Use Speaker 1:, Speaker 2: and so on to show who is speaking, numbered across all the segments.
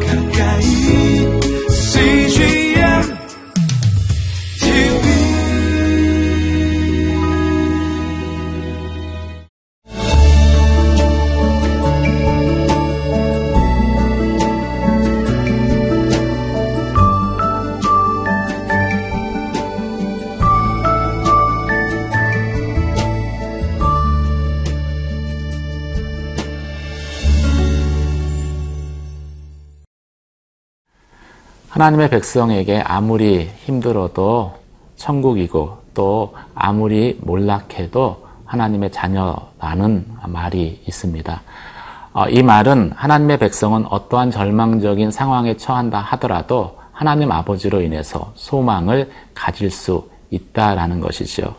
Speaker 1: 가까
Speaker 2: 하나님의 백성에게 아무리 힘들어도 천국이고 또 아무리 몰락해도 하나님의 자녀라는 말이 있습니다. 어, 이 말은 하나님의 백성은 어떠한 절망적인 상황에 처한다 하더라도 하나님 아버지로 인해서 소망을 가질 수 있다라는 것이죠.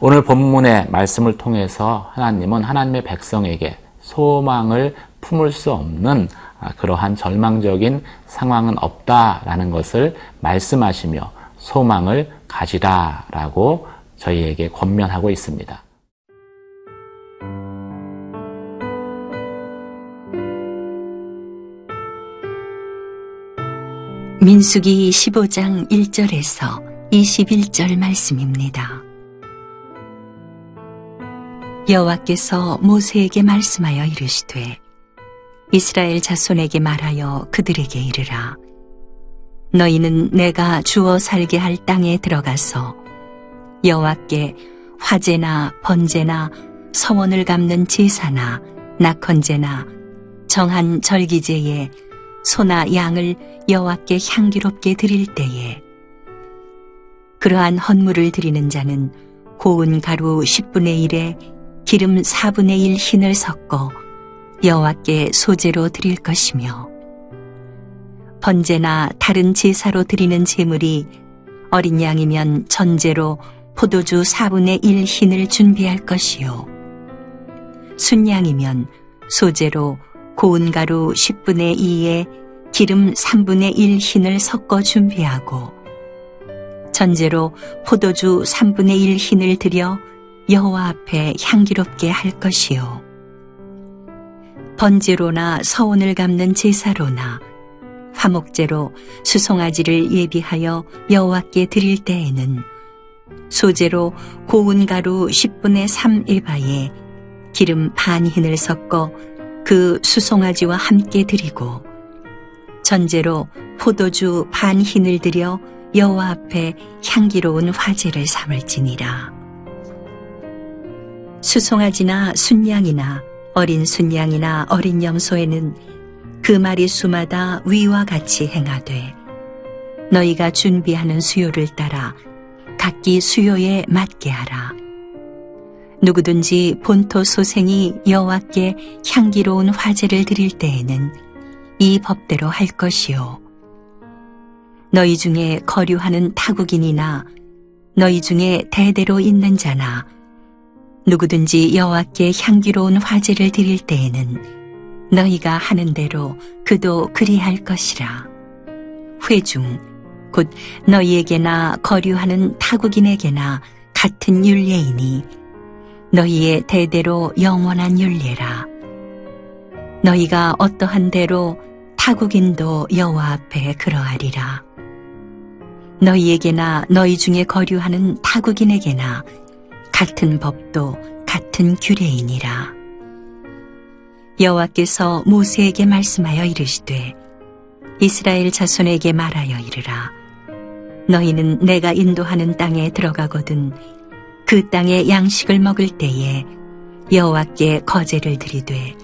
Speaker 2: 오늘 본문의 말씀을 통해서 하나님은 하나님의 백성에게 소망을 품을 수 없는 아, 그러한 절망적인 상황은 없다라는 것을 말씀하시며 소망을 가지라라고 저희에게 권면하고 있습니다.
Speaker 3: 민수기 15장 1절에서 21절 말씀입니다. 여호와께서 모세에게 말씀하여 이르시되 이스라엘 자손에게 말하여 그들에게 이르라. 너희는 내가 주어 살게 할 땅에 들어가서 여호와께 화제나 번제나 서원을 갚는 제사나 낙헌제나 정한 절기제에 소나 양을 여호와께 향기롭게 드릴 때에 그러한 헌물을 드리는 자는 고운 가루 10분의 1에 기름 4분의 1 흰을 섞어 여호와께 소제로 드릴 것이며 번제나 다른 제사로 드리는 제물이 어린 양이면 전제로 포도주 4분의 1 흰을 준비할 것이요. 순양이면 소제로 고운 가루 10분의 2에 기름 3분의 1 흰을 섞어 준비하고 전제로 포도주 3분의 1 흰을 들여 여호와 앞에 향기롭게 할 것이요 번제로나 서원을 갚는 제사로나 화목제로 수송아지를 예비하여 여호와께 드릴 때에는 소제로 고운 가루 10분의 3 에바에 기름 반 흰을 섞어 그 수송아지와 함께 드리고 전제로 포도주 반 흰을 들여 여호와 앞에 향기로운 화제를 삼을지니라. 수송아지나 순양이나 어린 순양이나 어린 염소에는 그 마리 수마다 위와 같이 행하되 너희가 준비하는 수요를 따라 각기 수요에 맞게 하라. 누구든지 본토 소생이 여호와께 향기로운 화제를 드릴 때에는 이 법대로 할 것이요. 너희 중에 거류하는 타국인이나 너희 중에 대대로 있는 자나 누구든지 여호와께 향기로운 화제를 드릴 때에는 너희가 하는 대로 그도 그리할 것이라. 회중 곧 너희에게나 거류하는 타국인에게나 같은 율례이니 너희의 대대로 영원한 율례라. 너희가 어떠한 대로 타국인도 여호와 앞에 그러하리라. 너희에게나 너희 중에 거류하는 타국인에게나 같은 법도 같은 규례이니라. 여호와께서 모세에게 말씀하여 이르시되 이스라엘 자손에게 말하여 이르라. 너희는 내가 인도하는 땅에 들어가거든 그 땅의 양식을 먹을 때에 여호와께 거제를 드리되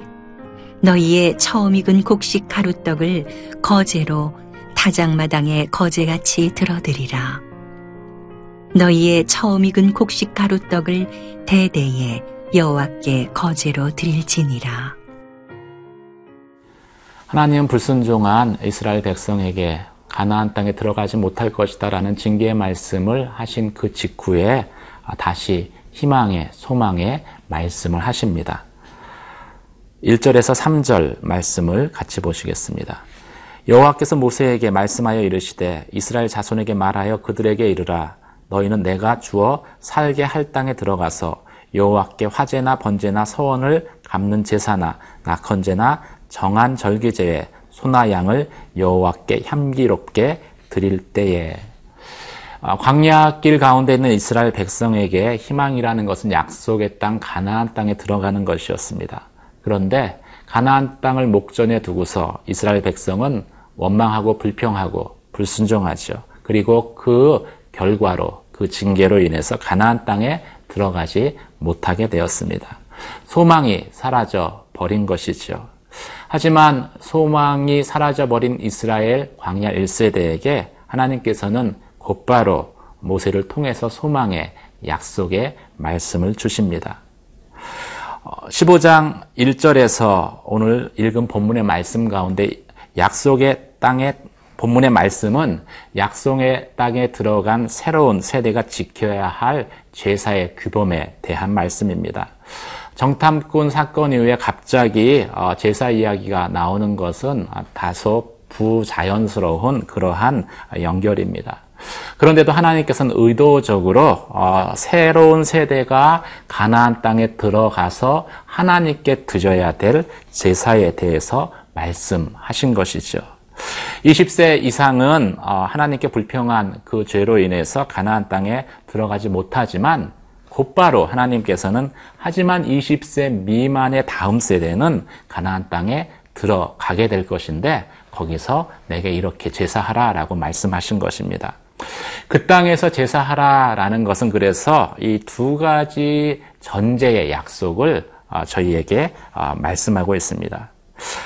Speaker 3: 너희의 처음 익은 곡식 가루떡을 거제로 타작마당에 거제같이 들어드리라. 너희의 처음 익은 곡식 가루떡을 대대에 여호와께 거제로 드릴지니라.
Speaker 2: 하나님은 불순종한 이스라엘 백성에게 가나안 땅에 들어가지 못할 것이다라는 징계의 말씀을 하신 그 직후에 다시 희망의 소망의 말씀을 하십니다. 1절에서 3절 말씀을 같이 보시겠습니다. 여호와께서 모세에게 말씀하여 이르시되 이스라엘 자손에게 말하여 그들에게 이르라 너희는 내가 주어 살게 할 땅에 들어가서 여호와께 화제나 번제나 서원을 갚는 제사나 낙헌제나 정한 절기제에 소나 양을 여호와께 향기롭게 드릴 때에 아, 광야길 가운데 있는 이스라엘 백성에게 희망이라는 것은 약속의 땅 가나안 땅에 들어가는 것이었습니다. 그런데 가나안 땅을 목전에 두고서 이스라엘 백성은 원망하고 불평하고 불순종하죠. 그리고 그 결과로 그 징계로 인해서 가나안 땅에 들어가지 못하게 되었습니다. 소망이 사라져 버린 것이죠. 하지만 소망이 사라져 버린 이스라엘 광야 1세대에게 하나님께서는 곧바로 모세를 통해서 소망의 약속의 말씀을 주십니다. 15장 1절에서 오늘 읽은 본문의 말씀 가운데 약속의 땅에 본문의 말씀은 약속의 땅에 들어간 새로운 세대가 지켜야 할 제사의 규범에 대한 말씀입니다. 정탐꾼 사건 이후에 갑자기 어, 제사 이야기가 나오는 것은 다소 부자연스러운 그러한 연결입니다. 그런데도 하나님께서는 의도적으로 어, 새로운 세대가 가나안 땅에 들어가서 하나님께 드려야 될 제사에 대해서 말씀하신 것이죠. 20세 이상은 어, 하나님께 불평한 그 죄로 인해서 가나안 땅에 들어가지 못하지만 곧바로 하나님께서는 하지만 20세 미만의 다음 세대는 가나안 땅에 들어가게 될 것인데 거기서 내게 이렇게 제사하라라고 말씀하신 것입니다. 그 땅에서 제사하라라는 것은 그래서 이 두 가지 전제의 약속을 어, 저희에게 어, 말씀하고 있습니다.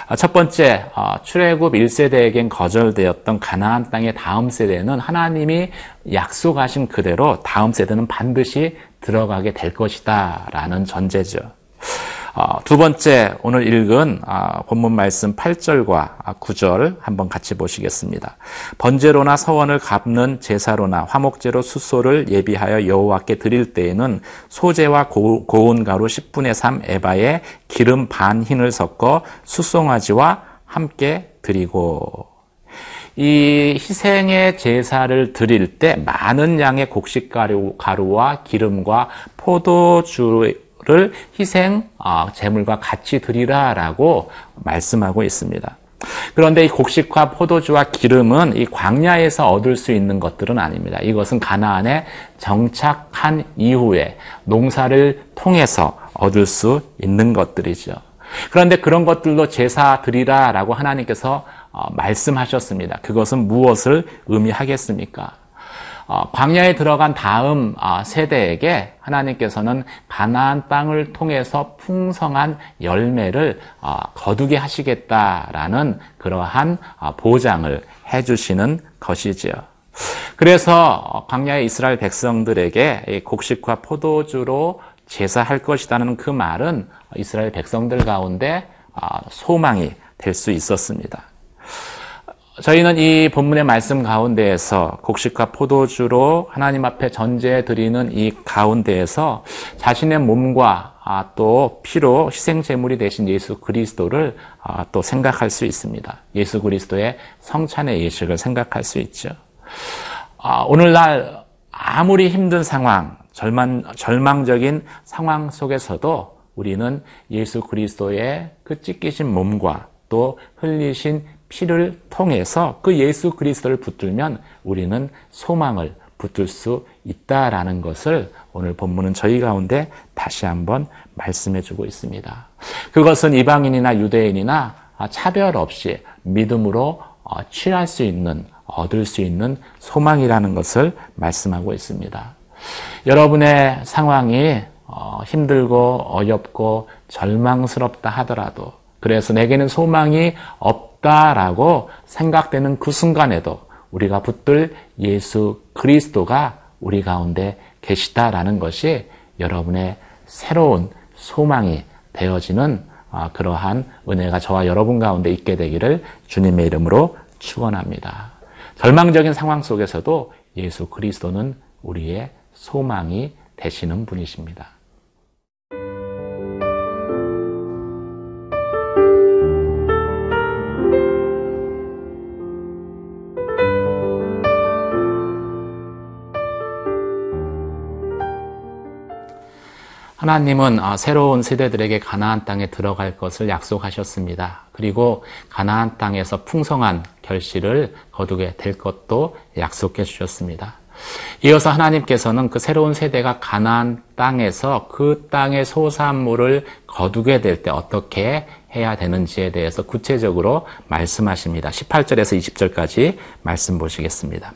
Speaker 2: 아, 첫 번째, 어, 출애굽 1세대에겐 거절되었던 가나안 땅의 다음 세대는 하나님이 약속하신 그대로 다음 세대는 반드시 들어가게 될 것이다 라는 전제죠. 어, 두 번째 오늘 읽은 어, 본문 말씀 8절과 9절 한번 같이 보시겠습니다. 번제로나 서원을 갚는 제사로나 화목제로 수소를 예비하여 여호와께 드릴 때에는 소재와 고운 가루 10분의 3 에바에 기름 반 흰을 섞어 수송아지와 함께 드리고 이 희생의 제사를 드릴 때 많은 양의 곡식 가루와 기름과 포도주 를 희생 제물과 같이 드리라라고 말씀하고 있습니다. 그런데 이 곡식과 포도주와 기름은 이 광야에서 얻을 수 있는 것들은 아닙니다. 이것은 가나안에 정착한 이후에 농사를 통해서 얻을 수 있는 것들이죠. 그런데 그런 것들로 제사 드리라라고 하나님께서 어, 말씀하셨습니다. 그것은 무엇을 의미하겠습니까? 어, 광야에 들어간 다음 어, 세대에게 하나님께서는 가나안 땅을 통해서 풍성한 열매를 어, 거두게 하시겠다라는 그러한 보장을 해주시는 것이지요. 그래서 광야의 이스라엘 백성들에게 곡식과 포도주로 제사할 것이라는 그 말은 이스라엘 백성들 가운데 소망이 될 수 있었습니다. 저희는 이 본문의 말씀 가운데에서 곡식과 포도주로 하나님 앞에 전제해 드리는 이 가운데에서 자신의 몸과 아, 또 피로 희생 제물이 되신 예수 그리스도를 아, 또 생각할 수 있습니다. 예수 그리스도의 성찬의 예식을 생각할 수 있죠. 아, 오늘날 아무리 힘든 상황, 절망, 절망적인 상황 속에서도 우리는 예수 그리스도의 그 찢기신 몸과 또 흘리신 피를 통해서 그 예수 그리스도를 붙들면 우리는 소망을 붙들 수 있다라는 것을 오늘 본문은 저희 가운데 다시 한번 말씀해 주고 있습니다. 그것은 이방인이나 유대인이나 차별 없이 믿음으로 어, 취할 수 있는, 얻을 수 있는 소망이라는 것을 말씀하고 있습니다. 여러분의 상황이 어, 힘들고 어렵고 절망스럽다 하더라도 그래서 내게는 소망이 없 없다라고 생각되는 그 순간에도 우리가 붙들 예수 그리스도가 우리 가운데 계시다라는 것이 여러분의 새로운 소망이 되어지는 아, 그러한 은혜가 저와 여러분 가운데 있게 되기를 주님의 이름으로 축원합니다. 절망적인 상황 속에서도 예수 그리스도는 우리의 소망이 되시는 분이십니다. 하나님은 아, 새로운 세대들에게 가나안 땅에 들어갈 것을 약속하셨습니다. 그리고 가나안 땅에서 풍성한 결실을 거두게 될 것도 약속해 주셨습니다. 이어서 하나님께서는 그 새로운 세대가 가나안 땅에서 그 땅의 소산물을 거두게 될 때 어떻게 해야 되는지에 대해서 구체적으로 말씀하십니다. 18절에서 20절까지 말씀 보시겠습니다.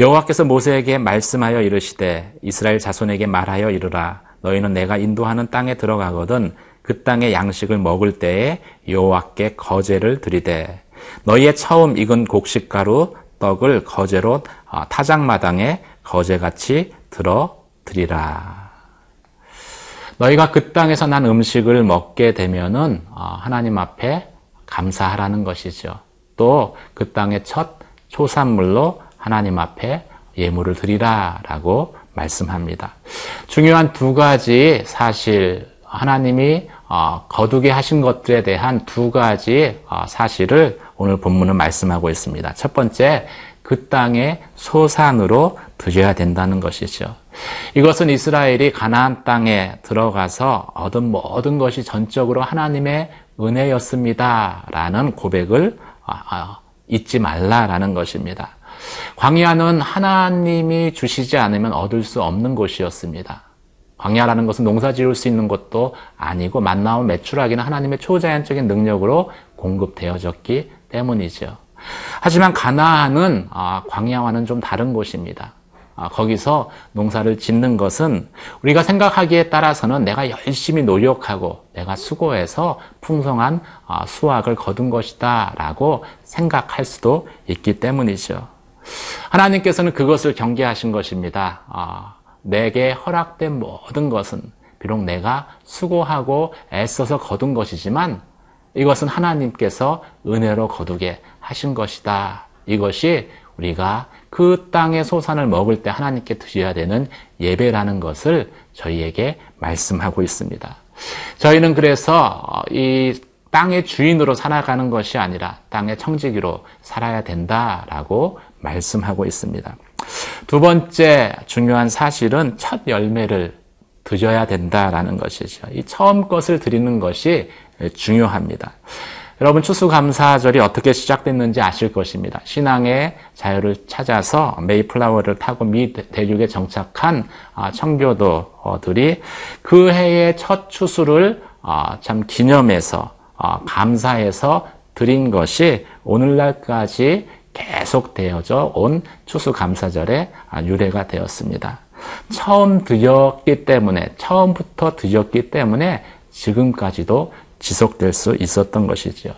Speaker 2: 여호와께서 모세에게 말씀하여 이르시되 이스라엘 자손에게 말하여 이르라 너희는 내가 인도하는 땅에 들어가거든 그 땅의 양식을 먹을 때에 여호와께 거제를 드리되 너희의 처음 익은 곡식가루 떡을 거제로 어, 타작마당에 거제같이 들어 드리라. 너희가 그 땅에서 난 음식을 먹게 되면은 어, 하나님 앞에 감사하라는 것이죠. 또 그 땅의 첫 초산물로 하나님 앞에 예물을 드리라라고 말씀합니다. 중요한 두 가지 사실 하나님이 어, 거두게 하신 것들에 대한 두 가지 어, 사실을 오늘 본문은 말씀하고 있습니다. 첫 번째, 그 땅의 소산으로 드려야 된다는 것이죠. 이것은 이스라엘이 가나안 땅에 들어가서 얻은 모든 것이 전적으로 하나님의 은혜였습니다라는 고백을 어, 잊지 말라라는 것입니다. 광야는 하나님이 주시지 않으면 얻을 수 없는 곳이었습니다. 광야라는 것은 농사 지을 수 있는 것도 아니고 만나온 매출하기는 하나님의 초자연적인 능력으로 공급되어졌기 때문이죠. 하지만 가나안은 아, 광야와는 좀 다른 곳입니다. 아, 거기서 농사를 짓는 것은 우리가 생각하기에 따라서는 내가 열심히 노력하고 내가 수고해서 풍성한 아, 수확을 거둔 것이다 라고 생각할 수도 있기 때문이죠. 하나님께서는 그것을 경계하신 것입니다. 내게 허락된 모든 것은 비록 내가 수고하고 애써서 거둔 것이지만 이것은 하나님께서 은혜로 거두게 하신 것이다. 이것이 우리가 그 땅의 소산을 먹을 때 하나님께 드려야 되는 예배라는 것을 저희에게 말씀하고 있습니다. 저희는 그래서 이 땅의 주인으로 살아가는 것이 아니라 땅의 청지기로 살아야 된다라고 말씀하고 있습니다. 두 번째 중요한 사실은 첫 열매를 드셔야 된다라는 것이죠. 이 처음 것을 드리는 것이 중요합니다. 여러분 추수감사절이 어떻게 시작됐는지 아실 것입니다. 신앙의 자유를 찾아서 메이플라워를 타고 미 대륙에 정착한 아, 청교도들이 그 해의 첫 추수를 아, 참 기념해서 아, 감사해서 드린 것이 오늘날까지 계속 되어져 온 추수감사절의 유래가 되었습니다. 처음 드렸기 때문에, 처음부터 드렸기 때문에 지금까지도 지속될 수 있었던 것이죠.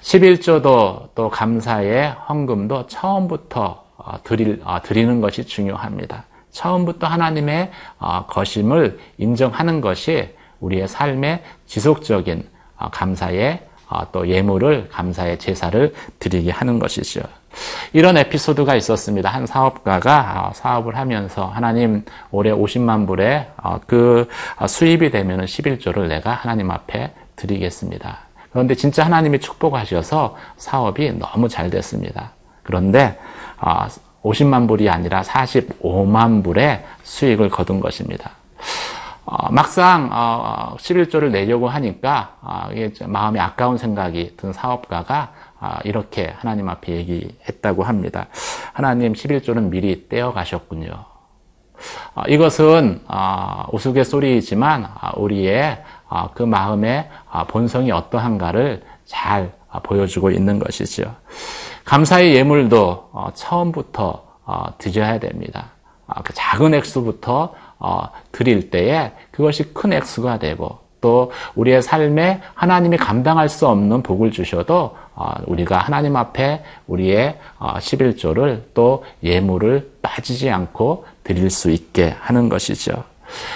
Speaker 2: 11조도 또 감사의 헌금도 처음부터 어, 드릴, 어, 드리는 것이 중요합니다. 처음부터 하나님의 어, 거심을 인정하는 것이 우리의 삶의 지속적인 감사의 또 예물을 감사의 제사를 드리게 하는 것이죠. 이런 에피소드가 있었습니다. 한 사업가가 사업을 하면서 하나님 올해 50만 불의 그 수입이 되면 11조를 내가 하나님 앞에 드리겠습니다. 그런데 진짜 하나님이 축복하셔서 사업이 너무 잘 됐습니다. 그런데 50만 불이 아니라 45만 불의 수익을 거둔 것입니다. 어, 막상 어, 11조를 내려고 하니까 어, 마음이 아까운 생각이 든 사업가가 어, 이렇게 하나님 앞에 얘기했다고 합니다. 하나님 11조는 미리 떼어 가셨군요. 어, 이것은 어, 우스갯소리이지만 우리의 그 마음의 본성이 어떠한가를 잘 보여주고 있는 것이죠. 감사의 예물도 처음부터 드려야 됩니다. 그 작은 액수부터 어, 드릴 때에 그것이 큰 액수가 되고 또 우리의 삶에 하나님이 감당할 수 없는 복을 주셔도 어, 우리가 하나님 앞에 우리의 어, 11조를 또 예물을 빠지지 않고 드릴 수 있게 하는 것이죠.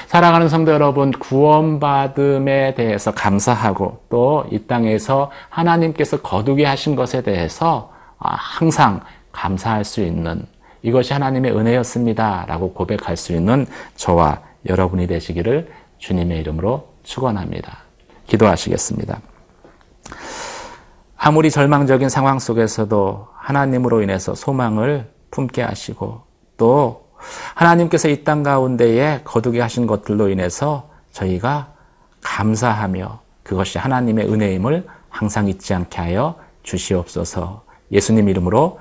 Speaker 2: 사랑하는 성도 여러분, 구원받음에 대해서 감사하고 또 이 땅에서 하나님께서 거두게 하신 것에 대해서 아, 항상 감사할 수 있는 이것이 하나님의 은혜였습니다. 라고 고백할 수 있는 저와 여러분이 되시기를 주님의 이름으로 축원합니다. 기도하시겠습니다. 아무리 절망적인 상황 속에서도 하나님으로 인해서 소망을 품게 하시고 또 하나님께서 이 땅 가운데에 거두게 하신 것들로 인해서 저희가 감사하며 그것이 하나님의 은혜임을 항상 잊지 않게 하여 주시옵소서 예수님 이름으로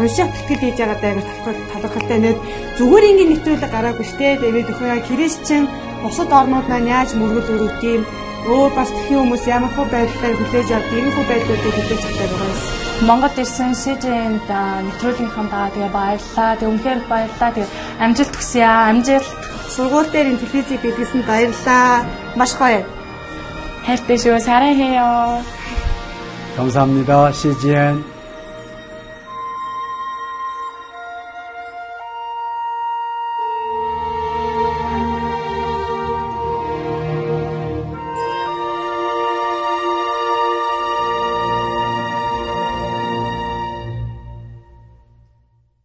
Speaker 4: уншаад тэтгэл хийж байгаа даа талхал талхалтай нэг зүгээр ингээд нэвтрүүлэг гараагүй штэ тэгээд өхөө яг христчин бусад орнууд маань яаж мөргөл өрөвт юм өөр бас тхэн хүмүүс ямар хөө байдлаар хүлээж авд ийм хөө байдлуудыг хүлээж авдаг байгаа юм.
Speaker 5: Монгол ирсэн СЖН-д нэвтрүүлгийнхаа даа тэгээ баярлаа. Тэг үнхээр баярлаа. Тэг амжилт хүсье аа. Амжилт.
Speaker 4: Сургууль дээр энэ телевизийг бидлсэн баярлаа. Маш гоё.
Speaker 5: хайртай шүү. 사랑해요.
Speaker 6: 감사합니다. CGN